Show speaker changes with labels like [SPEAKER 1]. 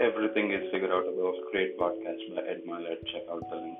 [SPEAKER 1] Everything is Figured Out, about great podcast by Ed Mylett. Check out the link.